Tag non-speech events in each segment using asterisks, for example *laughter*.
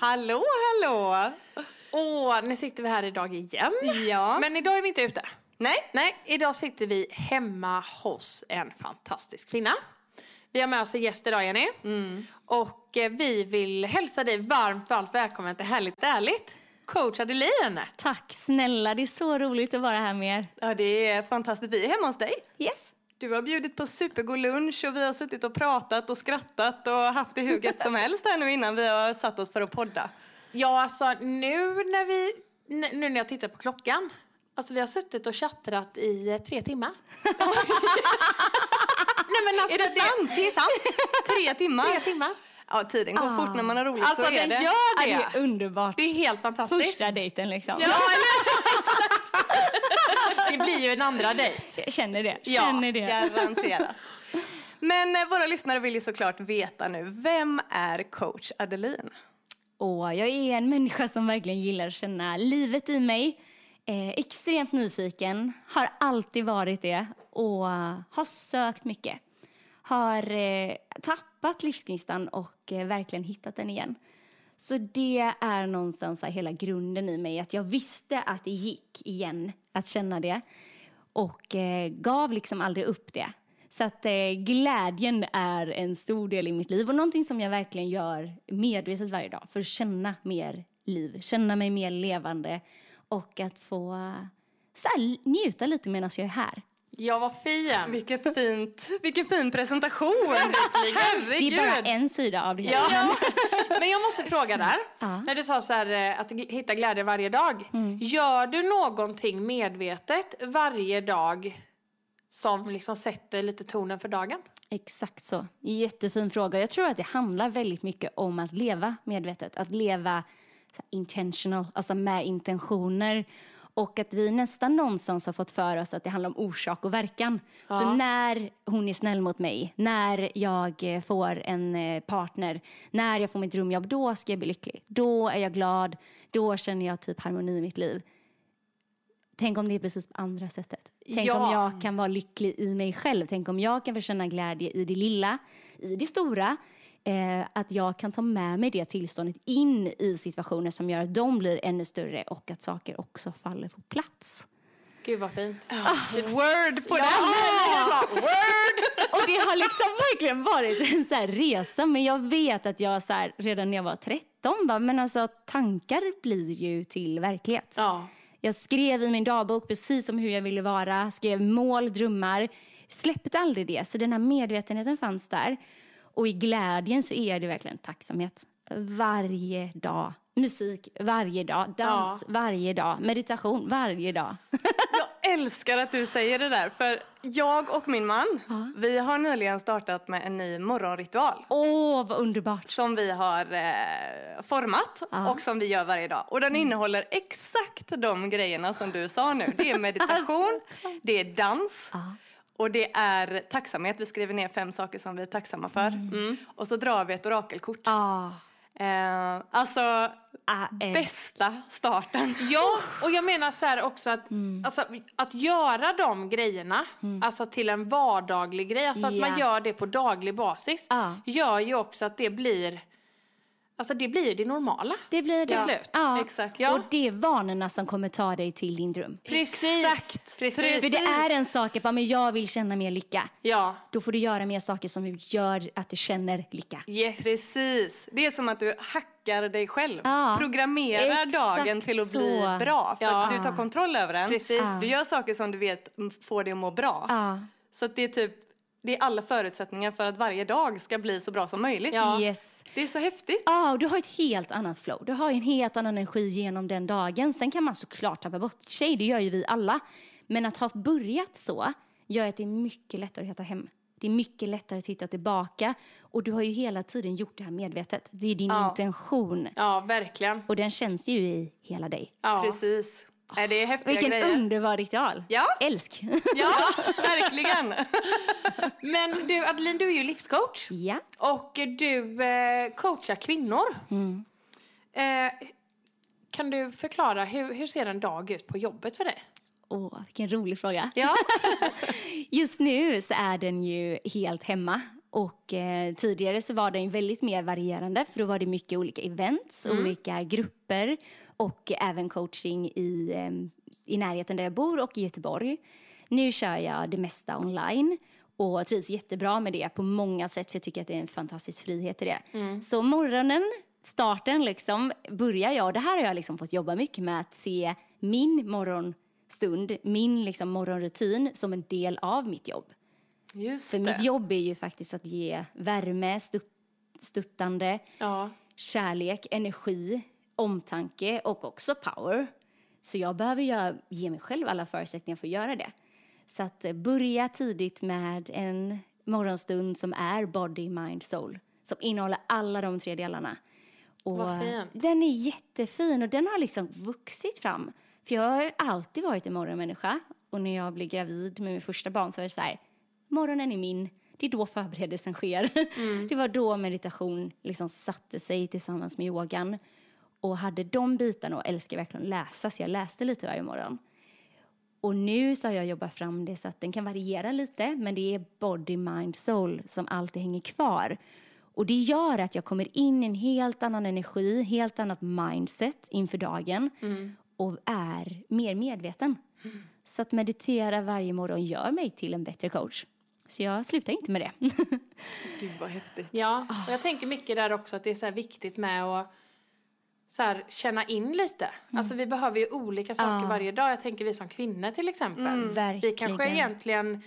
Hallå, hallå! Åh, nu sitter vi här idag igen. Ja. Men idag är vi inte ute. Nej, Nej, idag sitter vi hemma hos en fantastisk kvinna. Vi har med oss en gäst idag, Jenny. Och eh, vi vill hälsa dig varmt, varmt välkommen till Härligt Ärligt. Coach Adeline. Tack snälla, det är så roligt att vara här med er. ja, det är fantastiskt. Vi är hemma hos dig. Yes. Du har bjudit på supergod lunch och vi har suttit och pratat och skrattat och haft det hur som helst här nu innan vi har satt oss för att podda. Ja, alltså nu när vi, nu när jag tittar på klockan. Alltså vi har suttit och chattrat i eh, tre timmar. *laughs* Nej men alltså Är det sant? Det är sant. Tre timmar. Tre timmar. Ja, tiden går fort när man har roligt, Alltså så är den det. gör Ja, det. det är underbart. Det är helt fantastiskt. Första dejten liksom. Ja, eller? *laughs* det blir ju en andra dejt. Jag känner det. Ja, Känner det. Garanterat. Men eh, våra lyssnare vill ju såklart veta nu, vem är coach Adeline? Och jag är en människa som verkligen gillar att känna livet i mig. Eh, extremt nyfiken, har alltid varit det och har sökt mycket. Har eh, tappat livsgnistan och eh, verkligen hittat den igen. Så det är någonstans hela grunden i mig, att jag visste att det gick igen att känna det och eh, gav liksom aldrig upp det. Så att eh, glädjen är en stor del i mitt liv och någonting som jag verkligen gör medvetet varje dag för att känna mer liv, känna mig mer levande och att få eh, så här, njuta lite medan jag är här. Ja, vad fin. Vilket fint, vilken fin presentation! *laughs* Det Herregud! är bara en sida av det hela. Ja. *laughs* Men jag måste fråga där. Ja. När du sa så här, eh, att hitta glädje varje dag. Gör du någonting medvetet varje dag som liksom sätter lite tonen för dagen? Exakt så. Jättefin fråga. Jag tror att det handlar väldigt mycket om att leva medvetet. Att leva intentional, alltså med intentioner. Och att vi nästan någonstans har fått för oss att det handlar om orsak och verkan. Så när hon är snäll mot mig, när jag får en eh, partner, när jag får mitt drömjobb, då ska jag bli lycklig. Då är jag glad, då känner jag typ harmoni i mitt liv. Tänk om det är precis på andra sättet. Tänk Ja. om jag kan vara lycklig i mig själv. Tänk om jag kan få känna glädje i det lilla, i det stora. Eh, att jag kan ta med mig det tillståndet in i situationer som gör att de blir ännu större och att saker också faller på plats. Gud vad fint. Word på Ja, den! *laughs* Och det har liksom verkligen varit en så här resa. Men jag vet att jag så här, redan när jag var 13 bara, men alltså tankar blir ju till verklighet. Ja. Jag skrev i min dagbok precis som hur jag ville vara, skrev mål, drömmar. Släppte aldrig det, så den här medvetenheten fanns där. Och i glädjen så är det verkligen tacksamhet. Varje dag. Musik varje dag, dans varje dag, meditation varje dag. *laughs* Jag älskar att du säger det där, för jag och min man, vi har nyligen startat med en ny morgonritual. Åh, vad underbart! som vi har eh, format och som vi gör varje dag. Och den innehåller exakt de grejerna som du sa nu. Det är *laughs* meditation, det är dans och det är tacksamhet. Vi skriver ner fem saker som vi är tacksamma för. Mm. Och så drar vi ett orakelkort. Ah, Eh, alltså, ah, eh, bästa starten. Ja, och jag menar så här också att, alltså, att göra de grejerna alltså till en vardaglig grej, alltså att man gör det på daglig basis, Ja. gör ju också att det blir, alltså det blir det normala. Det blir det. Till slut. Ja. Exakt. Ja. Och det är vanorna som kommer ta dig till din dröm. Precis. Exakt. Precis. För det är en sak att bara, men jag vill känna mer lycka. Ja. Då får du göra mer saker som gör att du känner lycka. Yes. Precis. Det är som att du hackar dig själv. Ja. Programmerar Exakt dagen till att bli så. bra. För Ja. att du tar kontroll över den. Precis. Du gör saker som du vet får dig att må bra. Ja. Så att det är typ det är alla förutsättningar för att varje dag ska bli så bra som möjligt. Ja. Yes. Det är så häftigt. Ja, och du har ett helt annat flow. Du har en helt annan energi genom den dagen. Sen kan man såklart tappa bort sig, det gör ju vi alla. Men att ha börjat så gör att det är mycket lättare att hitta hem. Det är mycket lättare att hitta tillbaka. Och du har ju hela tiden gjort det här medvetet. Det är din Ja. intention. Ja, verkligen. Och den känns ju i hela dig. Ja. Precis. Nej, det är häftiga Vilken grejer. underbar ritual. Ja. Älsk. Ja, *laughs* verkligen. Men du Adeline, du är ju livscoach. ja. Och du eh, coachar kvinnor. Eh, kan du förklara, hur, hur ser en dag ut på jobbet för dig? Åh, vilken rolig fråga. Ja. *laughs* Just nu så är den ju helt hemma. Och eh, tidigare så var den väldigt mer varierande för då var det mycket olika events, olika grupper och även coaching i, i närheten där jag bor och i Göteborg. Nu kör jag det mesta online och trivs jättebra med det på många sätt för jag tycker att det är en fantastisk frihet i det. Så morgonen, starten liksom, börjar jag, det här har jag liksom fått jobba mycket med att se min morgonstund, min liksom morgonrutin som en del av mitt jobb. Just För det. mitt jobb är ju faktiskt att ge värme, stutt, stuttande, Ja. kärlek, energi, omtanke och också power. Så jag behöver göra, ge mig själv alla förutsättningar för att göra det. Så att eh, börja tidigt med en morgonstund som är body, mind, soul. Som innehåller alla de tre delarna. Och Vad fint. Den är jättefin och den har liksom vuxit fram. För jag har alltid varit en morgonmänniska. Och när jag blev gravid med min första barn så var det så här, morgonen är min. Det är då förberedelsen sker. *laughs* Det var då meditation liksom satte sig tillsammans med yogan. Och hade de bitarna och älskar verkligen att läsa så jag läste lite varje morgon. Och nu så har jag jobbat fram det så att den kan variera lite men det är body, mind, soul som alltid hänger kvar. Och det gör att jag kommer in i en helt annan energi, helt annat mindset inför dagen och är mer medveten. Så att meditera varje morgon gör mig till en bättre coach. Så jag slutar inte med det. *laughs* Gud vad häftigt. Ja, och jag tänker mycket där också att det är så här viktigt med att så här, känna in lite. Alltså vi behöver ju olika saker Mm. Ja. varje dag. Jag tänker vi som kvinnor till exempel. Vi verkligen. kanske egentligen...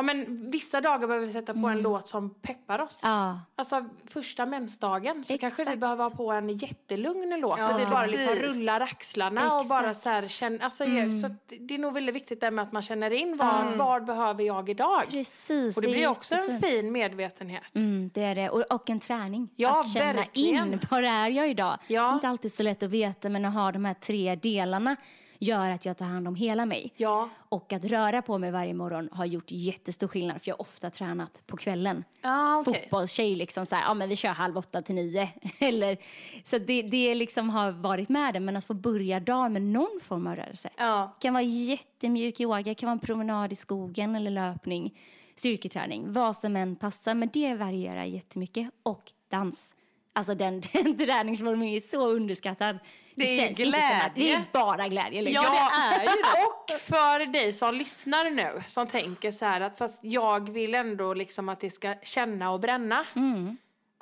Ja men vissa dagar behöver vi sätta på en låt som peppar oss. Mm. Ja, Alltså första mensdagen så kanske vi Exakt. behöver ha på en jättelugn låt Ja, där vi bara liksom rullar axlarna och bara Exakt. så här känner, alltså, så att det är nog väldigt viktigt där med att man känner in vad, vad behöver jag idag? precis. Och det är blir också en fin medvetenhet. Mm, det är det. Och, och en träning. Ja, att känna verkligen. *laughs* in, var är jag idag? Ja. Inte alltid så lätt att veta, men att ha de här tre delarna gör att jag tar hand om hela mig. Ja. Och att röra på mig varje morgon har gjort jättestor skillnad, för jag har ofta tränat på kvällen. Ah, okej. Fotbollstjej, liksom så här, ja men vi kör halv åtta till nio. *laughs* Eller, så det, det liksom har varit med det, men att få börja dagen med någon form av rörelse. Ja. Kan vara jättemjuk yoga, kan vara en promenad i skogen eller löpning, styrketräning, vad som än passar. Men det varierar jättemycket. Och dans. Alltså den, *laughs* den träningsformen är så underskattad. Det är känns inte som att det glädje. är bara glädje. Liksom. Ja, det är ju det. *laughs* Och för dig som lyssnar nu, som tänker så här att fast jag vill ändå liksom att det ska känna och bränna.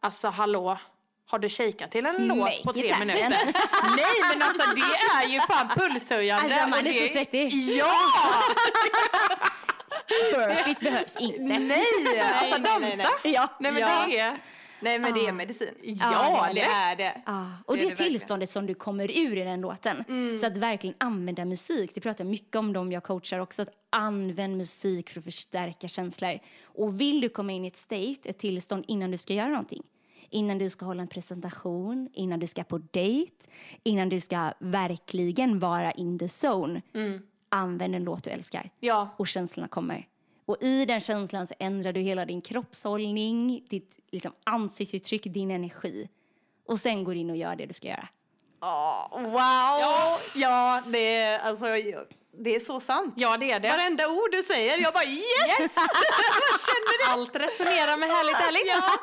Alltså hallå, har du shakat till en låt Nej, på tre minuter? *laughs* Nej men alltså det är ju fan pulshöjande. Alltså, man och är det så svettig. Ja! Burpees behövs inte. Nej! Alltså nej, nej, dansa? nej. Ja. Nej men Ja. det är... Nej men det är medicin. Ja, det är det. Ja, och Det det, är det verkligen. tillståndet som du kommer ur i den låten. Så att verkligen använda musik. Det pratar jag mycket om dem jag coachar också. Att använd musik för att förstärka känslor. Och vill du komma in i ett state, ett tillstånd innan du ska göra någonting. Innan du ska hålla en presentation, innan du ska på dejt, innan du ska verkligen vara in the zone. Använd en låt du älskar Ja. och känslorna kommer. Och i den känslan så ändrar du hela din kroppshållning, ditt liksom, ansiktsuttryck, din energi. Och sen går in och gör det du ska göra. Ja, wow! Ja, det, är, alltså, det är så sant. Ja det är det. Varenda ord du säger, jag bara yes! *laughs* Allt resonerar med härligt ärligt. ja.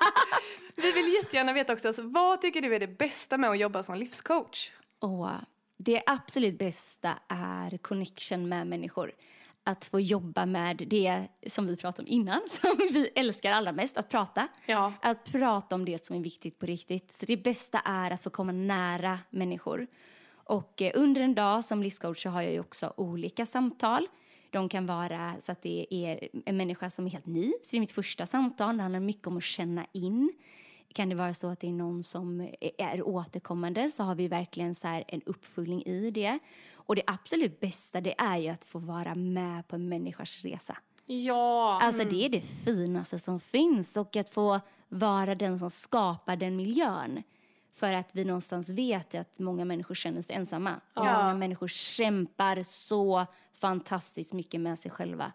Vi vill jättegärna veta också, alltså, vad tycker du är det bästa med att jobba som livscoach? Och det absolut bästa är connection med människor. Att få jobba med det som vi pratade om innan, *laughs* som vi älskar allra mest, att prata. Ja. Att prata om det som är viktigt på riktigt. Så det bästa är att få komma nära människor. Och eh, under en dag som livscoach så har jag ju också olika samtal. De kan vara så att det är en människa som är helt ny, så det är mitt första samtal. Det handlar mycket om att känna in. Kan det vara så att det är någon som är- är återkommande så har vi verkligen så en uppföljning i det. Och det absolut bästa det är ju att få vara med på en människas resa. Ja. Alltså det är det finaste som finns och att få vara den som skapar den miljön. För att vi någonstans vet att många människor känner sig ensamma. Ja. många människor kämpar så fantastiskt mycket med sig själva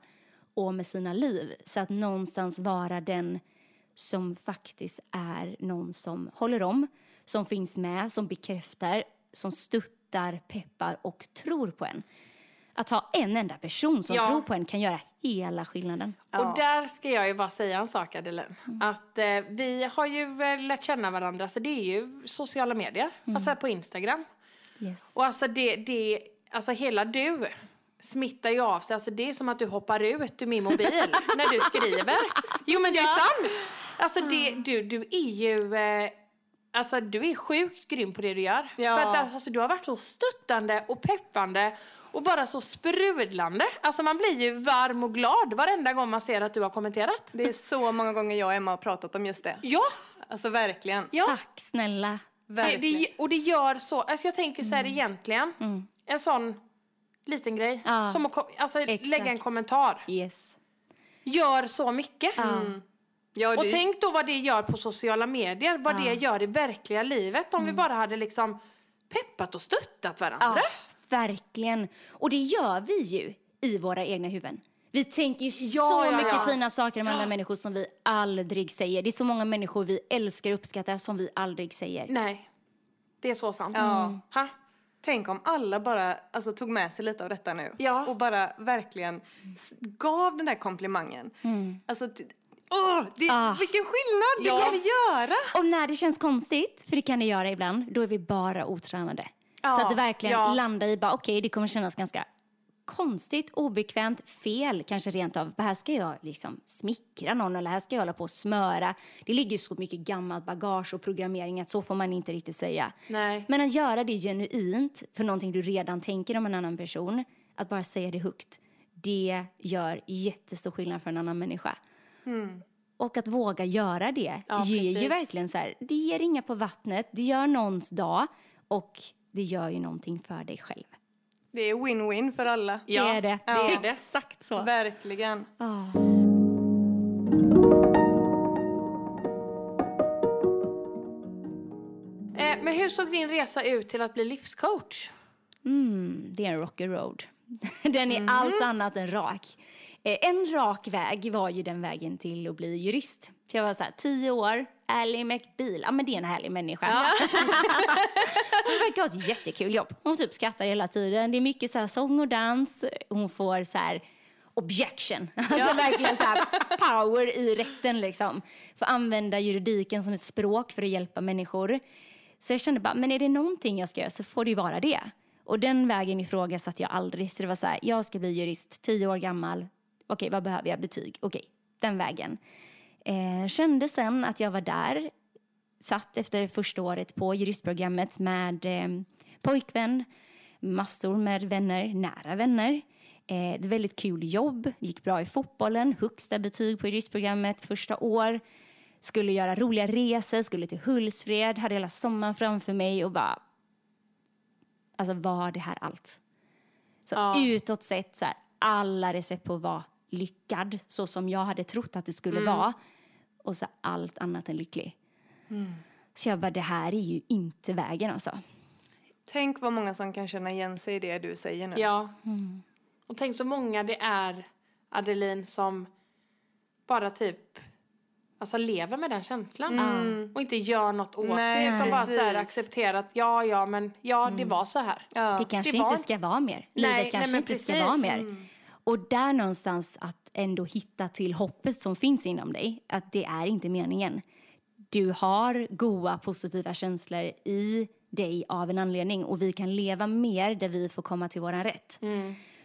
och med sina liv. Så att någonstans vara den som faktiskt är någon som håller om, som finns med, som bekräftar, som stöttar, peppar och tror på en. Att ha en enda person som Ja. tror på en kan göra hela skillnaden. Och där ska jag ju bara säga en sak Adeline. Att eh, vi har ju eh, lärt känna varandra, så det är ju sociala medier. Alltså på Instagram. Yes. Och alltså det, det, alltså hela du smittar ju av sig. Alltså det är som att du hoppar ut ur min mobil *laughs* när du skriver. Jo men det är sant. Alltså det, du, du är ju, eh, alltså du är sjukt grym på det du gör. Ja. För att alltså, du har varit så stöttande och peppande och bara så sprudlande. Alltså man blir ju varm och glad varenda gång man ser att du har kommenterat. Det är så många gånger jag och Emma har pratat om just det. Ja, Alltså verkligen. ja. Tack snälla. Det, Verkligen. det, och det gör så, alltså jag tänker så här egentligen, en sån liten grej, Ja. som att alltså, lägga en kommentar, Yes. gör så mycket. Ja, Och det- tänk då vad det gör på sociala medier, vad det gör i verkliga livet om vi bara hade liksom peppat och stöttat varandra. Ja, verkligen. Och det gör vi ju i våra egna huvuden. Vi tänker ju så Ja, ja, mycket ja. fina saker om andra människor som vi aldrig säger. Det är så många människor vi älskar och uppskattar som vi aldrig säger. Nej, det är så sant. Ja. Ha? Tänk om alla bara alltså, tog med sig lite av detta nu. Ja. Och bara verkligen gav den där komplimangen. Alltså, t- åh, det, Ah. vilken skillnad det Ja. kan göra! Och när det känns konstigt, för det kan det göra ibland, då är vi bara otränade. så att det verkligen ja. landar i bara, okej, det kommer kännas ganska konstigt, obekvämt, fel kanske rent av. Här ska jag liksom smickra någon eller här ska jag hålla på och smöra. Det ligger så mycket gammalt bagage och programmering att så får man inte riktigt säga. Nej. Men att göra det genuint för någonting du redan tänker om en annan person, att bara säga det högt, det gör jättestor skillnad för en annan människa. Och att våga göra det Ja, ger ju precis. verkligen så här, det ger ringa på vattnet, det gör någons dag och det gör ju någonting för dig själv. Det är win-win för alla. Ja, det är det. det är det. Exakt så. Verkligen. Ah. Eh, men hur såg din resa ut till att bli livscoach? Mm, det är en rocky road. *laughs* Den är allt annat än rak. Eh, En rak väg var ju den vägen till att bli jurist. Så jag var så här, tio år, Ally McBeal. Ja, men det är en härlig människa. *laughs* Hon verkar ha ett jättekul jobb. Hon typ skrattar hela tiden. Det är mycket så här sång och dans. Hon får så här objection. *laughs* Alltså verkligen så här power i rätten liksom. Får använda juridiken som ett språk för att hjälpa människor. Så jag kände bara, men är det någonting jag ska göra så får det ju vara det. Och den vägen ifrågasatte jag aldrig. Så det var så här, jag ska bli jurist, tio år gammal. Okej, vad behöver jag? Betyg. Okej, den vägen. Eh, kände sen att jag var där. Satt efter första året på juristprogrammet med eh, pojkvän, massor med vänner, nära vänner. Eh, ett väldigt kul jobb, gick bra i fotbollen, högsta betyg på juristprogrammet första år. Skulle göra roliga resor, skulle till Hultsfred, hade hela sommaren framför mig och bara... Alltså var det här allt? Så Ja. utåt sett, så här, alla recept på vara lyckad, så som jag hade trott att det skulle vara. Och så allt annat än lycklig. Så jag bara, det här är ju inte vägen alltså. Tänk vad många som kan känna igen sig i det du säger nu. Ja. Och tänk så många det är, Adeline, som bara typ alltså lever med den känslan. Och inte gör något åt Nej, det, utan bara så här accepterar att ja, ja, men ja, det var så här. Ja. Det kanske det var inte ska vara mer. Nej, Livet kanske nej, men inte ska precis. vara mer. Och där någonstans att ändå hitta till hoppet som finns inom dig. Att det är inte meningen. Du har goda, positiva känslor i dig av en anledning. Och vi kan leva mer där vi får komma till våran rätt.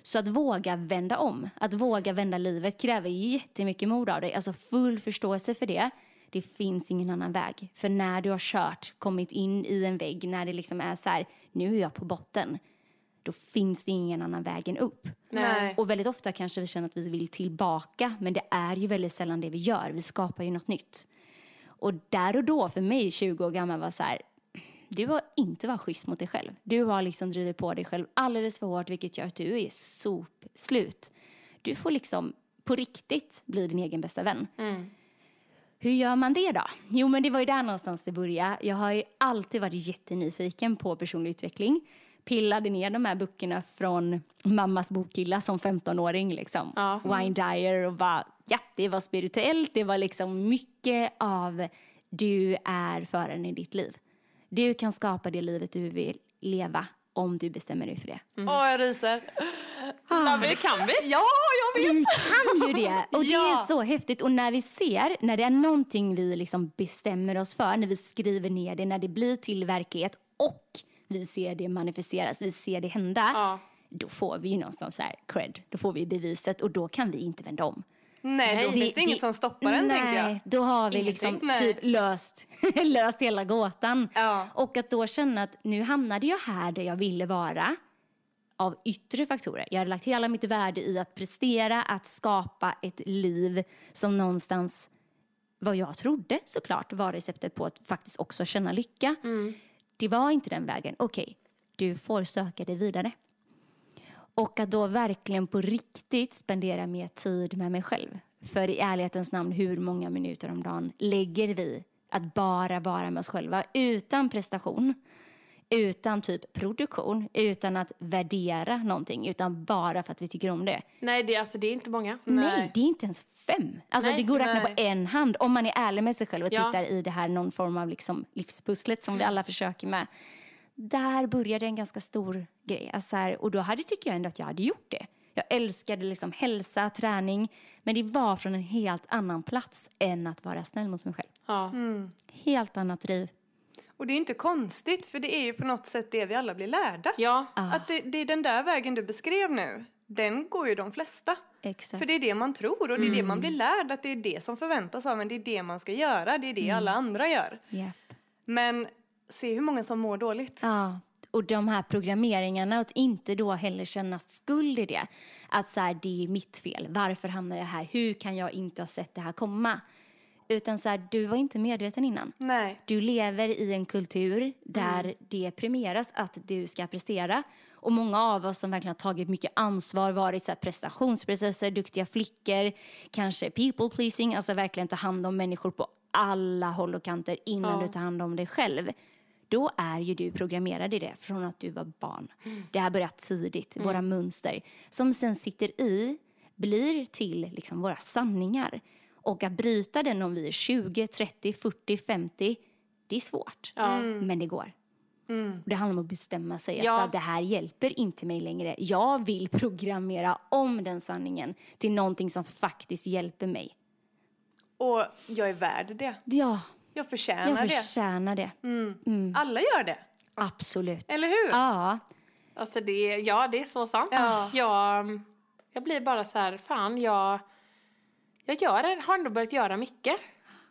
Så att våga vända om, att våga vända livet kräver jättemycket mod av dig. Alltså full förståelse för det. Det finns ingen annan väg. För när du har kört, kommit in i en vägg, när det liksom är så här, nu är jag på botten. Då finns det ingen annan väg än upp. Nej. Och väldigt ofta kanske vi känner att vi vill tillbaka, men det är ju väldigt sällan det vi gör. Vi skapar ju något nytt. Och där och då, för mig 20 år gammal, var så här, du har inte varit schysst mot dig själv. Du har liksom drivit på dig själv alldeles för hårt, vilket gör att du är sopslut. Du får liksom på riktigt bli din egen bästa vän. Hur gör man det då? Jo, men det var ju där någonstans det började. Jag har ju alltid varit jättenyfiken på personlig utveckling. Pillade ner de här böckerna från mammas bokhylla som 15-åring. Liksom. Ja. Wine Dyer och bara, ja, det var spirituellt. Det var liksom mycket av du är föraren i ditt liv. Du kan skapa det livet du vill leva om du bestämmer dig för det. Åh, jag ryser. Ja, men det kan vi. Ja, jag Vi kan ju det! Och det Ja. är så häftigt. Och när vi ser, när det är någonting vi liksom bestämmer oss för, när vi skriver ner det, när det blir till verklighet och vi ser det manifesteras, vi ser det hända, Ja. då får vi ju någonstans så här cred. Då får vi beviset och då kan vi inte vända om. Nej, då Nej, finns det, inget som stoppar den nej, tänker jag. då har vi Ingenting. liksom Nej. typ löst, *laughs* löst hela gåtan. Ja. Och att då känna att nu hamnade jag här där jag ville vara av yttre faktorer. Jag hade lagt hela mitt värde i att prestera, att skapa ett liv som någonstans, vad jag trodde såklart, var receptet på att faktiskt också känna lycka. Det var inte den vägen. Okej, du får söka dig vidare. Och att då verkligen på riktigt spendera mer tid med mig själv. För i ärlighetens namn, hur många minuter om dagen lägger vi att bara vara med oss själva utan prestation? Utan typ produktion, utan att värdera någonting, utan bara för att vi tycker om det. Nej, det, alltså, det är inte många. Nej, det är inte ens fem. Alltså Nej, det går att räkna nej. på en hand om man är ärlig med sig själv och Ja. tittar i det här någon form av liksom livspusslet som vi alla försöker med. Där började en ganska stor grej. Alltså så här, och då hade, tycker jag ändå att jag hade gjort det. Jag älskade liksom hälsa, träning, men det var från en helt annan plats än att vara snäll mot mig själv. Ja. Helt annat driv. Och det är inte konstigt, för det är ju på något sätt det vi alla blir lärda. ja. Att det, det är den där vägen du beskrev nu, den går ju de flesta. Exakt. För det är det man tror och det är det man blir lärd, att det är det som förväntas av en, det är det man ska göra, det är det alla andra gör. Japp. Men se hur många som mår dåligt. Ja, och de här programmeringarna, att inte då heller känna skuld i det. Att så här, det är mitt fel. Varför hamnar jag här? Hur kan jag inte ha sett det här komma? Utan så här, du var inte medveten innan. Nej. Du lever i en kultur där det premieras att du ska prestera. Och många av oss som verkligen har tagit mycket ansvar, varit så här prestationsprocesser, duktiga flickor, kanske people pleasing, alltså verkligen ta hand om människor på alla håll och kanter innan Ja. du tar hand om dig själv. Då är ju du programmerad i det från att du var barn. Det har börjat tidigt, våra mönster, som sen sitter i, blir till liksom våra sanningar. Och att bryta den om vi är 20, 30, 40, 50, det är svårt. Ja. Men det går. Det handlar om att bestämma sig Ja. att det här hjälper inte mig längre. Jag vill programmera om den sanningen till någonting som faktiskt hjälper mig. Och jag är värd det. Ja, Jag förtjänar jag det. förtjänar det. Alla gör det. Absolut. Eller hur? Ja, Alltså det, ja, det är så sant. Ja. Jag, jag blir bara så här, fan, jag, jag gör, har ändå börjat göra mycket.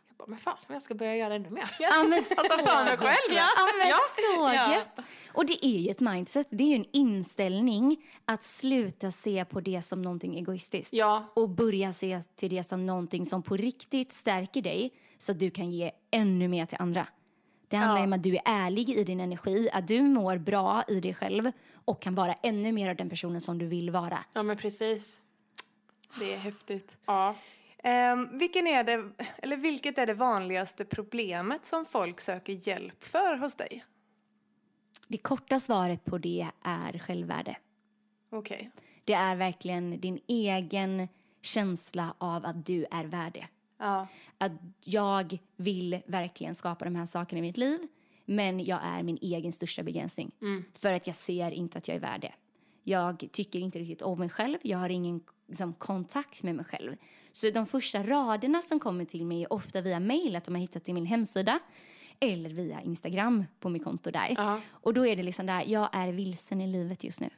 Jag bara, men fasen, jag ska börja göra ännu mer. Ja, men *laughs* så Alltså för mig själv. Ja, men Ja. så Ja. gött. Och det är ju ett mindset, det är ju en inställning att sluta se på det som någonting egoistiskt. Ja. Och börja se till det som någonting som på riktigt stärker dig så att du kan ge ännu mer till andra. Det handlar Ja. om att du är ärlig i din energi, att du mår bra i dig själv och kan vara ännu mer av den personen som du vill vara. Ja, men precis. Det är häftigt. Ja. Um, vilken är det, eller vilket är det vanligaste problemet som folk söker hjälp för hos dig? Det korta svaret på det är självvärde. Okej. Det är verkligen din egen känsla av att du är värd. Ja. Att jag vill verkligen skapa de här sakerna i mitt liv men jag är min egen största begränsning. För att jag ser inte att jag är värd. Jag tycker inte riktigt om mig själv. Jag har ingen liksom, kontakt med mig själv. Så de första raderna som kommer till mig är ofta via mejl, att de har hittat till min hemsida eller via Instagram på mitt konto där. Ja. Och då är det liksom där, jag är vilsen i livet just nu.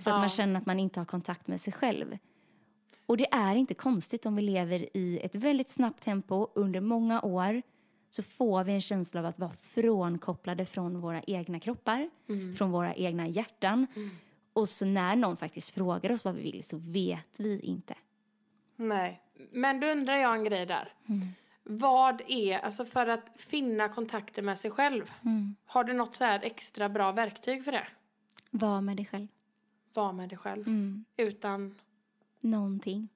Så att Ja. man känner att man inte har kontakt med sig själv. Och det är inte konstigt om vi lever i ett väldigt snabbt tempo under många år så får vi en känsla av att vara frånkopplade från våra egna kroppar, från våra egna hjärtan. Och så när någon faktiskt frågar oss vad vi vill så vet vi inte. Nej. Men då undrar jag en grej där. Vad är, alltså för att finna kontakten med sig själv, har du något så här extra bra verktyg för det? Var med dig själv. Var med dig själv. Utan, Någonting.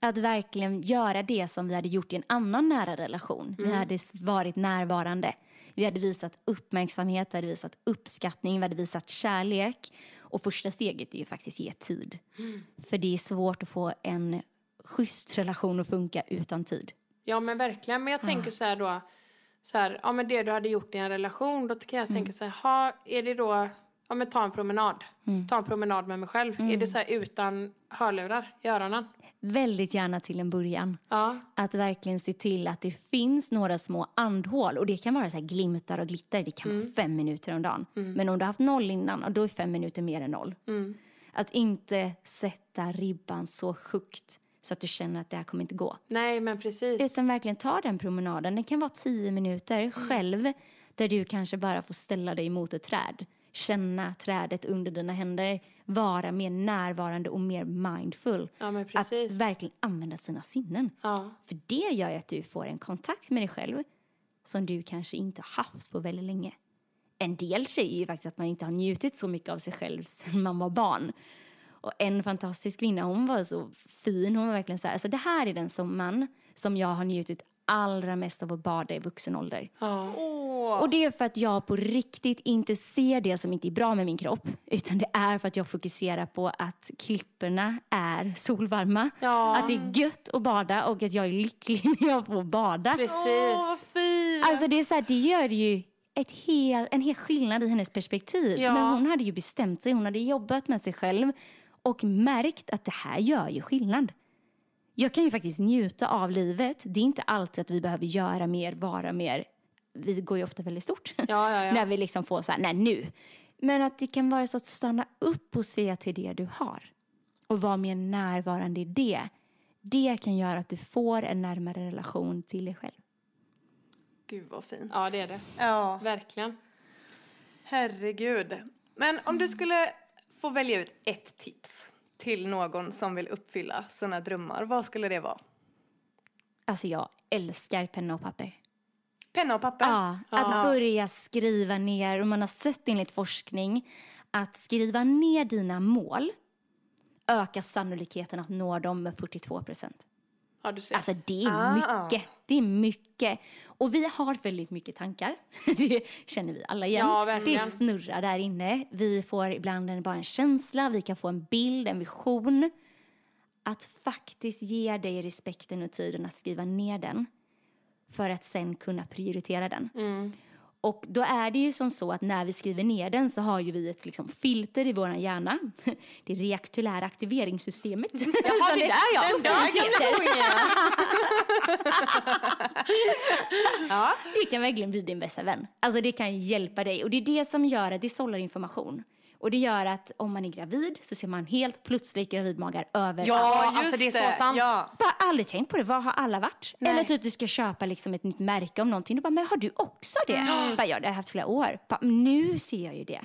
Att verkligen göra det som vi hade gjort i en annan nära relation. Vi hade s- varit närvarande. Vi hade visat uppmärksamhet, vi hade visat uppskattning, vi hade visat kärlek. Och första steget är ju faktiskt ge tid. För det är svårt att få en schysst relation att funka utan tid. ja men verkligen. Men jag tänker så här då, så här, ja men det du hade gjort i en relation, då kan jag tänka så här, ha, är det då, ja, men ta en promenad. Ta en promenad med mig själv. Är det så här utan hörlurar i öronen? Väldigt gärna till en början. Ja. Att verkligen se till att det finns några små andhål. Och det kan vara så här glimtar och glitter. Det kan vara fem minuter om dagen. Men om du har haft noll innan, och då är fem minuter mer än noll. Att inte sätta ribban så högt så att du känner att det här kommer inte gå. Nej, men precis. Utan verkligen ta den promenaden. Det kan vara tio minuter Mm. själv. Där du kanske bara får ställa dig mot ett träd. Känna trädet under dina händer. Vara mer närvarande och mer mindful. Ja, men Att verkligen använda sina sinnen. Ja. För det gör ju att du får en kontakt med dig själv som du kanske inte har haft på väldigt länge. En del säger ju faktiskt att man inte har njutit så mycket av sig själv sedan man var barn. Och en fantastisk kvinna, hon var så fin. Hon var verkligen så här, alltså det här är den sommaren som jag har njutit allra mest av att bada i vuxen ålder. Ja. Och det är för att jag på riktigt inte ser det som inte är bra med min kropp. Utan det är för att jag fokuserar på att klipporna är solvarma. Ja. Att det är gött att bada och att jag är lycklig *laughs* när jag får bada. Precis. fint! Alltså det, är så här, det gör ju ett hel, en hel skillnad i hennes perspektiv. Ja. Men hon hade ju bestämt sig, hon hade jobbat med sig själv och märkt att det här gör ju skillnad. Jag kan ju faktiskt njuta av livet. Det är inte alltid att vi behöver göra mer, vara mer. Vi går ju ofta väldigt stort. Ja, ja, ja. *laughs* När vi liksom får så här, nej nu. Men att det kan vara så att stanna upp och se till det du har. Och vara mer närvarande i det. Det kan göra att du får en närmare relation till dig själv. Gud vad fint. Ja, det är det. Ja, Verkligen. herregud. Men om du skulle få välja ut ett tips till någon som vill uppfylla sina drömmar, vad skulle det vara? Alltså jag älskar penna och papper. Penna och papper? Ja, att börja skriva ner, och man har sett enligt forskning att skriva ner dina mål ökar sannolikheten att nå dem med 42 procent. Ja. Alltså det är Ah. mycket. Det är mycket. Och vi har väldigt mycket tankar. *laughs* Det känner vi alla igen. Ja, det snurrar där inne. Vi får ibland en, bara en känsla, vi kan få en bild, en vision. Att faktiskt ge dig respekten och tiden att skriva ner den för att sen kunna prioritera den. Mm. Och då är det ju som så att när vi skriver ner den så har ju vi ett liksom filter i vår hjärna. *laughs* Det reaktulära aktiveringssystemet. Jaha, *laughs* det där ja. Den kungen. *laughs* ja. Det kan verkligen bli din bästa vän. Alltså det kan hjälpa dig. Och det är det som gör att det sållar information. Och det gör att om man är gravid så ser man helt plötsligt gravidmagar överallt. Ja, just alltså det är så sant. Ja. Bara aldrig tänkt på det. Vad har alla varit? Nej. Eller typ du ska köpa liksom ett nytt märke om någonting. Du bara, men har du också det? Bara, ja, det har jag haft flera år. Bara, nu ser jag ju det.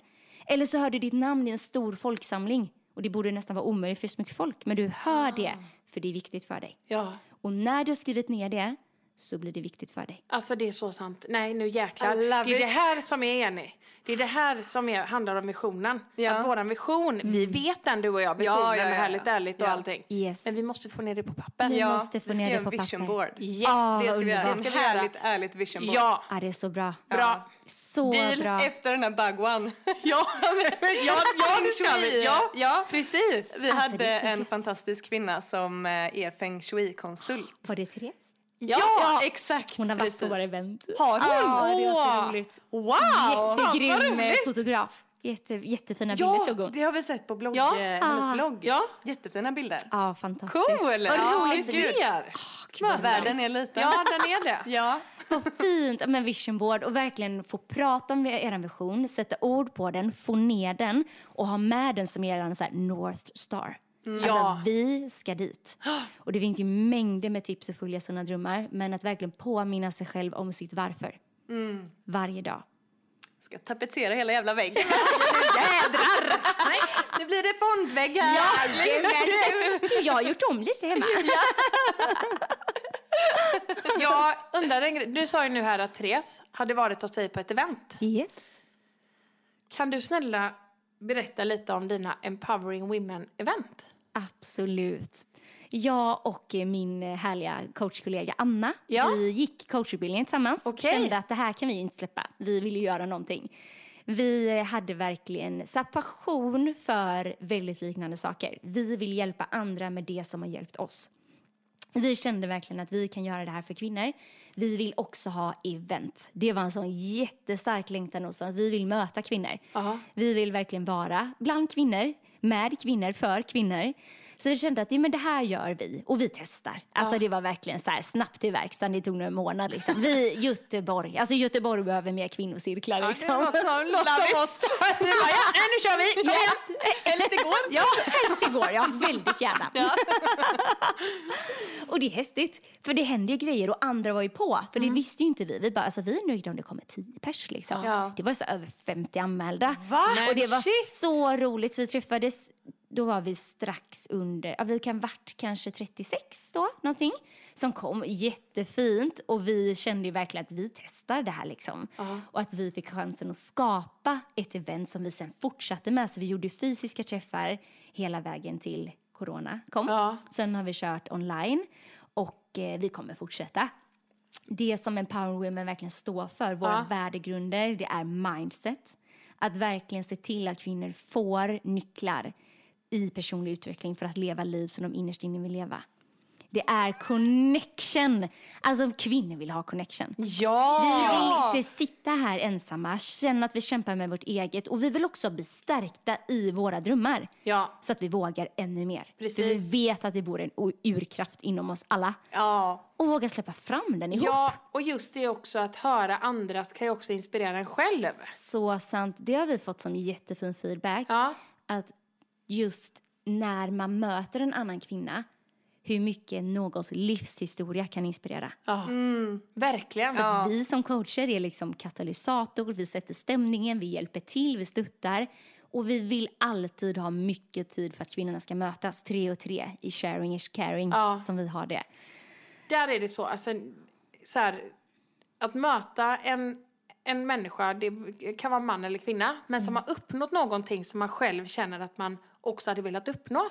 Eller så hör du ditt namn i en stor folksamling. Och det borde nästan vara omöjligt för så mycket folk. Men du hör det, för det är viktigt för dig. ja. Och när du har skrivit ner det så blir det viktigt för dig. Alltså det är så sant. Nej, nu jäklar. Det är det it. här som är enig. Det är det här som är, handlar om visionen. Ja. Att våran vision, vi vet den du och jag, visionen Ja, ja, ja, med Härligt ja. Ärligt och Ja. allting. Yes. Men vi måste få ner det på papper. Vi Ja, måste få vi ska ner det göra på en vision papper. board. Yes. Ah, Det ska vi göra. En Det ska vi göra. härligt ärligt vision board. Ja, Ja, det är så bra. bra. Så Deal bra. efter den här bug one. *laughs* Ja, ja, ja, det ska vi. Ja, ja. precis. Vi Alltså, hade det en fantastisk kvinna som eh, är feng shui-konsult. Var det Therese? Ja, exakt. Hon har varit på våra event. Har hon? Ja, det var så roligt. Wow! Jättegrym fotograf. Jätte, jättefina bilder Ja, tog hon. det har vi sett på blogg, Ja. eh, hennes Ah. blogg. Ja. Jättefina bilder. Ja, fantastiskt. Cool! Vad Ja, roligt du ser. Vad världen är liten. Ja, den är det. *laughs* Ja. Vad fint med vision board och verkligen få prata om er vision, sätta ord på den, få ner den och ha med den som er så North Star. Alltså, Ja. vi ska dit. *gasps* Och det finns ju mängder med tips att följa sina drömmar, men att verkligen påminna sig själv om sitt varför. Varje dag. Ska tapetsera hela jävla väggen. *laughs* Jädrar! Nu blir det fondvägg här. Du, jag har gjort om lite hemma. *laughs* Jag undrar en grej. Du sa ju nu här att Therese hade varit hos dig på ett event. Yes. Kan du snälla berätta lite om dina Empowering Women-event? Absolut. Jag och eh, min härliga coachkollega Anna, Ja. vi gick coachutbildningen tillsammans. Okej. Kände att det här kan vi inte släppa. Vi vill ju göra någonting. Vi hade verkligen så passion för väldigt liknande saker. Vi vill hjälpa andra med det som har hjälpt oss. Vi kände verkligen att vi kan göra det här för kvinnor. Vi vill också ha event. Det var en sån jättestark längtan hos oss. Vi vill möta kvinnor. Aha. Vi vill verkligen vara bland kvinnor, med kvinnor, för kvinnor. Så vi kände att ja, men det här gör vi och vi testar. Alltså det var verkligen så här snabbt i verkstaden, det tog några månader. Liksom. Vi, Göteborg, alltså Göteborg behöver mer kvinnocirklar. Liksom. Det låter som, *laughs* låter som oss. Ja, nu kör vi! Kom igen! Helst igår. Ja, helst igår. Ja, väldigt gärna. *laughs* och det är häftigt, för det händer ju grejer och andra var ju på. För det visste ju inte vi. Vi bara, alltså vi är nöjda om det kommer 10 pers liksom. Ja. Det var så över 50 anmälda. Va? Och det var shit! så roligt. Så vi träffades, då var vi strax under, ja vi kan vart kanske 36 då, någonting. Som kom, jättefint. Och vi kände ju verkligen att vi testar det här liksom. Och att vi fick chansen att skapa ett event som vi sen fortsatte med. Så vi gjorde fysiska träffar hela vägen till corona kom. Ja. Sen har vi kört online och eh, vi kommer fortsätta. Det som Empower Women verkligen står för, våra Ja. värdegrunder, det är mindset. Att verkligen se till att kvinnor får nycklar i personlig utveckling för att leva liv som de innerst inne vill leva. Det är connection. Alltså kvinnor vill ha connection. Ja! Vi vill inte sitta här ensamma, känna att vi kämpar med vårt eget och vi vill också bli stärkta i våra drömmar. Ja. Så att vi vågar ännu mer. Precis. För vi vet att det bor en urkraft inom oss alla. Ja. Och våga släppa fram den ihop. Ja, och just det också att höra andras kan ju också inspirera en själv. Så sant. Det har vi fått som jättefin feedback. Ja. Att just när man möter en annan kvinna, hur mycket någons livshistoria kan inspirera. Ja. Verkligen. Så att vi som coacher är liksom katalysator, vi sätter stämningen, vi hjälper till, vi stöttar. Och vi vill alltid ha mycket tid för att kvinnorna ska mötas, tre och tre, i sharing is caring, Ja. som vi har det. Där är det så, alltså, så här, att möta en, en människa, det kan vara man eller kvinna, men som har uppnått någonting som man själv känner att man också hade velat uppnå.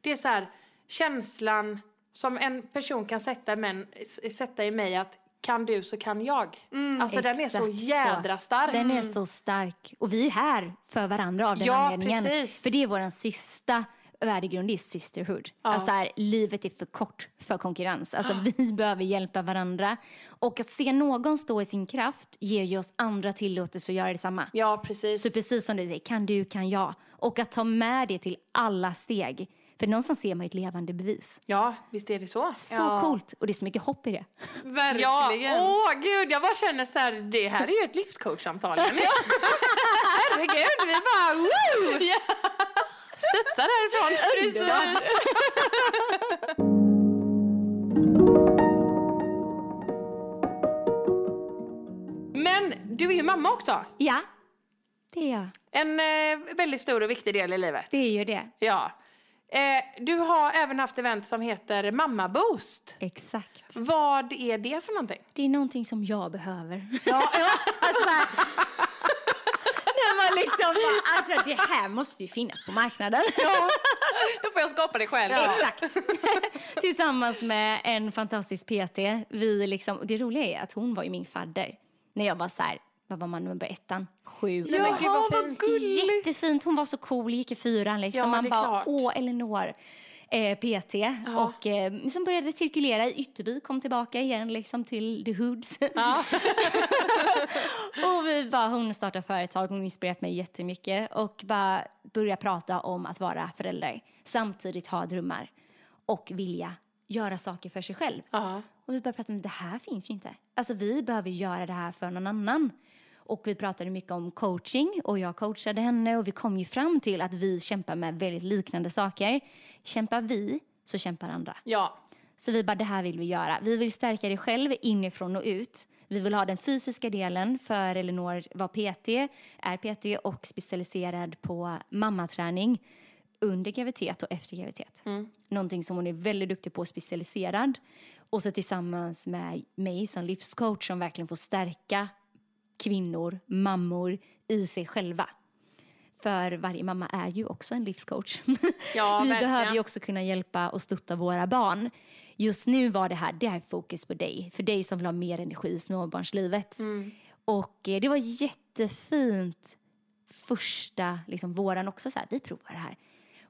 Det är så här, känslan som en person kan sätta, men, sätta i mig att kan du så kan jag. Alltså den är så jädra stark. Den är så stark. Och vi är här för varandra av den Ja, anledningen. precis. För det är vår sista värdegrund, det är sisterhood. Alltså här, livet är för kort för konkurrens. Alltså vi behöver hjälpa varandra. Och att se någon stå i sin kraft ger ju oss andra tillåtelse att göra detsamma. Ja, precis. Så precis som du säger, kan du, kan jag. Och att ta med det till alla steg. För någonstans ser man ett levande bevis. Ja, visst är det så. Så Ja. coolt! Och det är så mycket hopp i det. Verkligen. Ja, åh gud, jag bara känner så här, det här är ju ett livscoachsamtal. *laughs* Herregud, vi bara woo! Studsar därifrån. *laughs* *laughs* Men du är ju mamma också. Ja, det är jag. En eh, väldigt stor och viktig del i livet. Det är ju det. Ja. Eh, du har även haft event som heter Mamma Boost. Exakt. Vad är det för någonting? Det är någonting som jag behöver. Ja, *laughs* ja. Liksom bara, alltså det här måste ju finnas på marknaden. Då får jag skapa det själv. Exakt. *laughs* Tillsammans med en fantastisk PT. Vi liksom, och det roliga är att hon var ju min fadder. När jag var så här, vad var man nummer ettan? Sju. Nej, men gud vad vad fint. Jättefint. Hon var så cool, gick i fyran liksom. Ja, Man bara, klart. åh Elinor. Eh, PT. Och eh, sen började cirkulera i Ytterby, kom tillbaka igen liksom till the hoods. Ja. *laughs* och vi bara, hon startade företag, hon inspirerat mig jättemycket. Och bara börja prata om att vara förälder. Samtidigt ha drömmar. Och vilja göra saker för sig själv. Ja. Och vi började prata om det här finns ju inte. Alltså vi behöver göra det här för någon annan. Och vi pratade mycket om coaching och jag coachade henne och vi kom ju fram till att vi kämpar med väldigt liknande saker. Kämpar vi så kämpar andra. ja. Så vi bara, det här vill vi göra. Vi vill stärka dig själv inifrån och ut. Vi vill ha den fysiska delen för Elinor var PT, är PT och specialiserad på mammaträning under graviditet och efter graviditet. Någonting som hon är väldigt duktig på, specialiserad. Och så tillsammans med mig som livscoach som verkligen får stärka kvinnor, mammor i sig själva. För varje mamma är ju också en livscoach. *laughs* Ja, Vi verkligen. behöver ju också kunna hjälpa och stötta våra barn. Just nu var det här, det här är fokus på dig. För dig som vill ha mer energi i småbarnslivet. Mm. Och eh, det var jättefint första liksom, våren också. Så här, vi provar det här.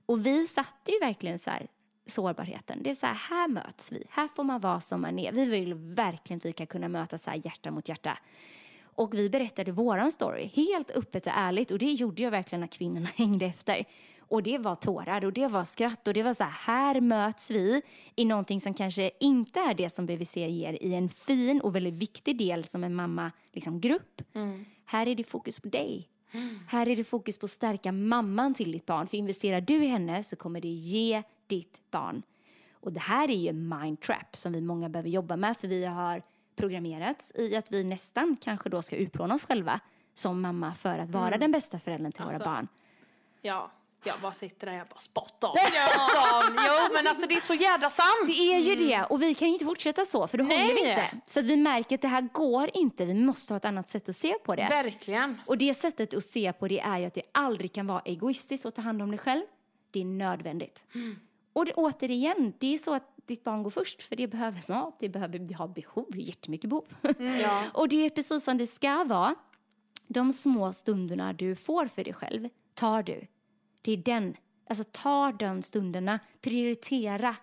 Och vi satte ju verkligen så här, sårbarheten. Det är så här, här möts vi. Här får man vara som man är. Vi vill verkligen att vi kan kunna mötas så här hjärta mot hjärta. Och vi berättade våran story helt öppet och ärligt och det gjorde jag verkligen när kvinnorna *laughs* hängde efter. Och det var tårar och det var skratt och det var så här, här möts vi i någonting som kanske inte är det som BVC ger i en fin och väldigt viktig del som en mamma liksom, grupp. Här är det fokus på dig. Här är det fokus på att stärka mamman till ditt barn. För investerar du i henne så kommer det ge ditt barn. Och det här är ju en mind trap som vi många behöver jobba med för vi har programmerats i att vi nästan kanske då ska utplåna oss själva som mamma för att vara den bästa föräldern till Alltså, våra barn. Ja, jag bara sitter där jag bara spottar. Ja. *laughs* Jo, men alltså det är så jädra sant. Det är ju det och vi kan ju inte fortsätta så för det Nej. håller inte. Så vi märker att det här går inte, vi måste ha ett annat sätt att se på det. Verkligen. Och det sättet att se på det är ju att det aldrig kan vara egoistiskt att ta hand om dig själv. Det är nödvändigt. Och det, återigen, det är så att ditt barn går först för det behöver mat, det, behöver, det har behov, jättemycket behov. Ja. *laughs* Och det är precis som det ska vara. De små stunderna du får för dig själv tar du. Det är den. Alltså ta de stunderna, prioritera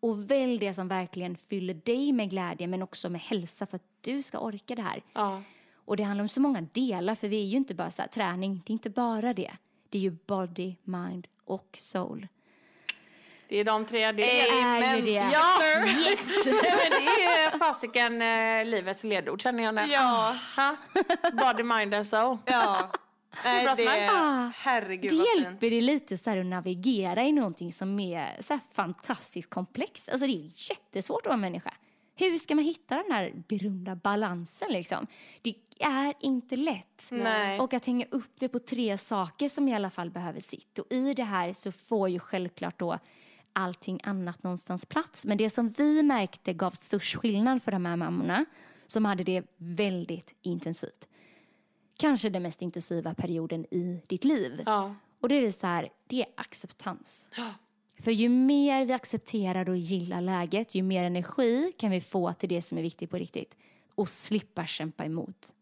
och välj det som verkligen fyller dig med glädje men också med hälsa för att du ska orka det här. Ja. Och det handlar om så många delar för vi är ju inte bara så här, träning, det är inte bara det. Det är ju body, mind och soul. Det är de tre. Det Det är, ju det. Ja! Yes! *laughs* Det är fasiken eh, livets ledord känner jag nu. Ja. Ha? Body, mind and soul. Ja. *laughs* Nej, det. Ah, herregud Det hjälper dig lite så här att navigera i någonting som är så här fantastiskt komplext. Alltså det är jättesvårt att vara människa. Hur ska man hitta den här berömda balansen liksom? Det är inte lätt. Nej. Och att hänga upp det på tre saker som i alla fall behöver sitt. Och i det här så får ju självklart då allting annat någonstans plats. Men det som vi märkte gav störst skillnad för de här mammorna som hade det väldigt intensivt. Kanske den mest intensiva perioden i ditt liv. Ja. Och det är så här, det är acceptans. För ju mer vi accepterar och gillar läget, ju mer energi kan vi få till det som är viktigt på riktigt. Och slippa kämpa emot.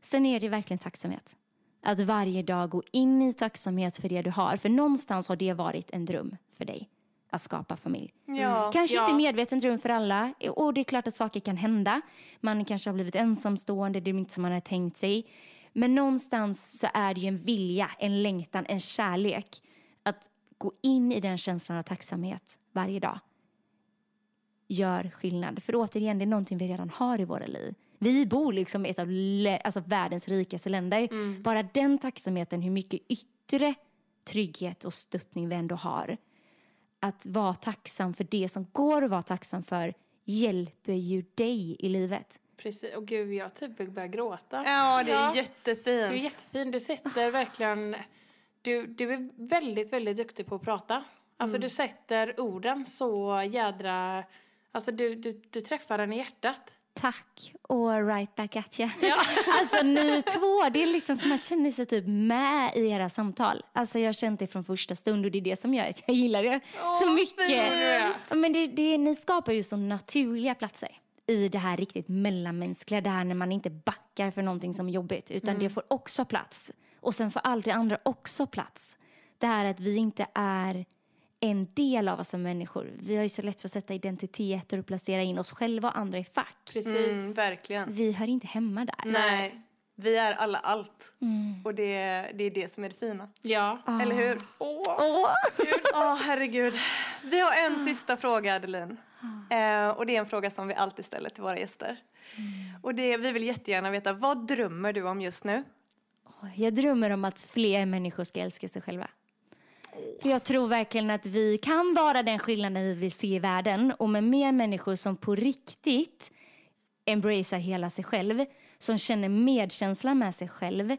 Sen är det verkligen tacksamhet. Att varje dag gå in i tacksamhet för det du har. För någonstans har det varit en dröm för dig. Att skapa familj. Ja. Kanske Ja. inte medveten dröm för alla. Och det är klart att saker kan hända. Man kanske har blivit ensamstående, det är inte som man har tänkt sig. Men någonstans så är det ju en vilja, en längtan, en kärlek. Att gå in i den känslan av tacksamhet varje dag. Gör skillnad. För återigen, det är någonting vi redan har i våra liv. Vi bor liksom i ett av alltså världens rikaste länder. Bara den tacksamheten, hur mycket yttre trygghet och stöttning vi ändå har att vara tacksam för det som går att vara tacksam för hjälper ju dig i livet. Precis. Och gud, jag typ börjar gråta. Ja, det är Ja. jättefint. Du är jättefin. Du sätter verkligen... Du, du är väldigt, väldigt duktig på att prata. Alltså Mm. du sätter orden så jädra... Alltså du, du, du träffar den i hjärtat. Tack och right back at you. *laughs* alltså ni två, det är liksom som att känner sig typ med i era samtal. Alltså jag har känt det från första stund och det är det som gör att jag gillar det så mycket. fint. Ja, Men det, det, ni skapar ju så naturliga platser i det här riktigt mellanmänskliga, det här när man inte backar för någonting som är jobbigt utan det får också plats. Och sen får allt det andra också plats. Det här att vi inte är en del av oss som människor. Vi har ju så lätt för att sätta identiteter och placera in oss själva och andra i fack. Precis. Mm, verkligen. Vi hör inte hemma där. Nej. Vi är alla allt. Mm. Och det, det är det som är det fina. Ja. Eller hur? Åh. Åh, *laughs* herregud. Vi har en sista fråga, Adeline. Eh, och det är en fråga som vi alltid ställer till våra gäster. Och det, vi vill jättegärna veta, vad drömmer du om just nu? Jag drömmer om att fler människor ska älska sig själva. För jag tror verkligen att vi kan vara den skillnaden vi vill se i världen och med mer människor som på riktigt embracear hela sig själv, som känner medkänsla med sig själv,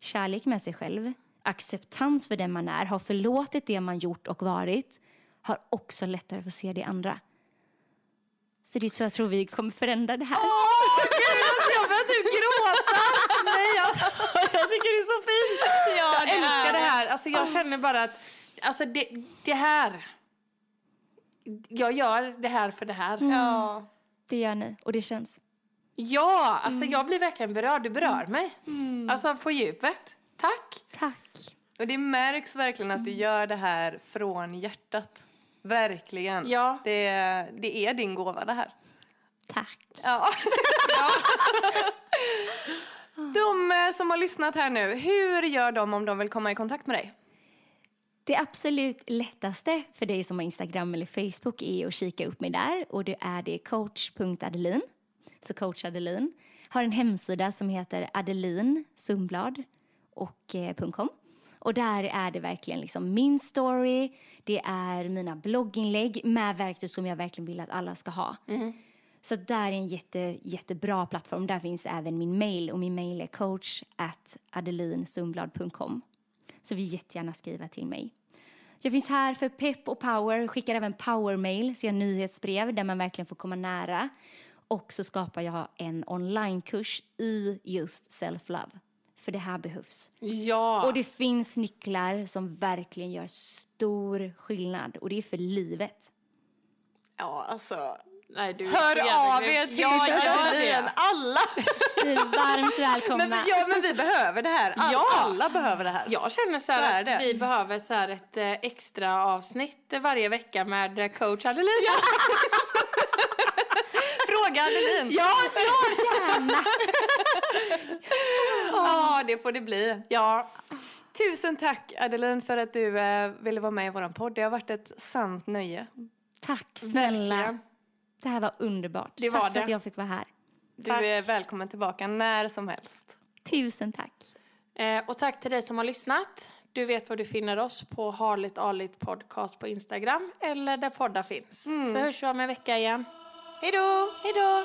kärlek med sig själv, acceptans för den man är, har förlåtit det man gjort och varit, har också lättare för att se det andra. Så det är så jag tror vi kommer förändra det här. Jag börjar typ gråta! *laughs* Nej, alltså, *laughs* jag tycker det är så fint. Ja, jag älskar det här. Alltså, jag känner bara att alltså, det, det här... Jag gör det här för det här. Ja. Det gör ni och det känns. Ja, alltså jag blir verkligen berörd. Du berör mig. Alltså på djupet. Tack. Tack. Och det märks verkligen att du gör det här från hjärtat. Verkligen. Ja. Det, det är din gåva det här. Tack. Ja. *laughs* *laughs* *laughs* De som har lyssnat här nu, hur gör de om de vill komma i kontakt med dig? Det absolut lättaste för dig som har Instagram eller Facebook är att kika upp mig där och det är det coach.adelin. Så coach Adelin har en hemsida som heter Adelin Sundblad och eh, .com. Och där är det verkligen liksom min story, det är mina blogginlägg med verktyg som jag verkligen vill att alla ska ha. Så där är en jätte, jättebra plattform. Där finns även min mail och min mail är coach at adelinsundblad.com. Så vill jättegärna skriva till mig. Jag finns här för pepp och power, skickar även powermail, så jag nyhetsbrev där man verkligen får komma nära. Och så skapar jag en onlinekurs i just self-love. För det här behövs. Ja. Och det finns nycklar som verkligen gör stor skillnad. Och det är för livet. Ja, alltså. Nej, du är Hör så av er till Ja, det. alla! Ni är varmt välkomna. Men, ja, men vi behöver det här. All, Ja. Alla behöver det här. Jag känner så Så är här det. att vi behöver så här ett eh, extra avsnitt varje vecka med eh, coach Adeline. *laughs* Fråga Adelin. Ja, ja, Gärna. *laughs* Ja, det får det bli. ja. Tusen tack Adeline för att du eh, ville vara med i vår podd. Det har varit ett sant nöje. Tack snälla. Verkligen. Det här var underbart. Det tack var för det. att jag fick vara här. Du Tack. är välkommen tillbaka när som helst. Tusen tack. Eh, och tack till dig som har lyssnat. Du vet var du finner oss på Harligt Arligt Podcast på Instagram eller där poddar finns. Så hörs vi om en vecka igen. Hej då! Hej då!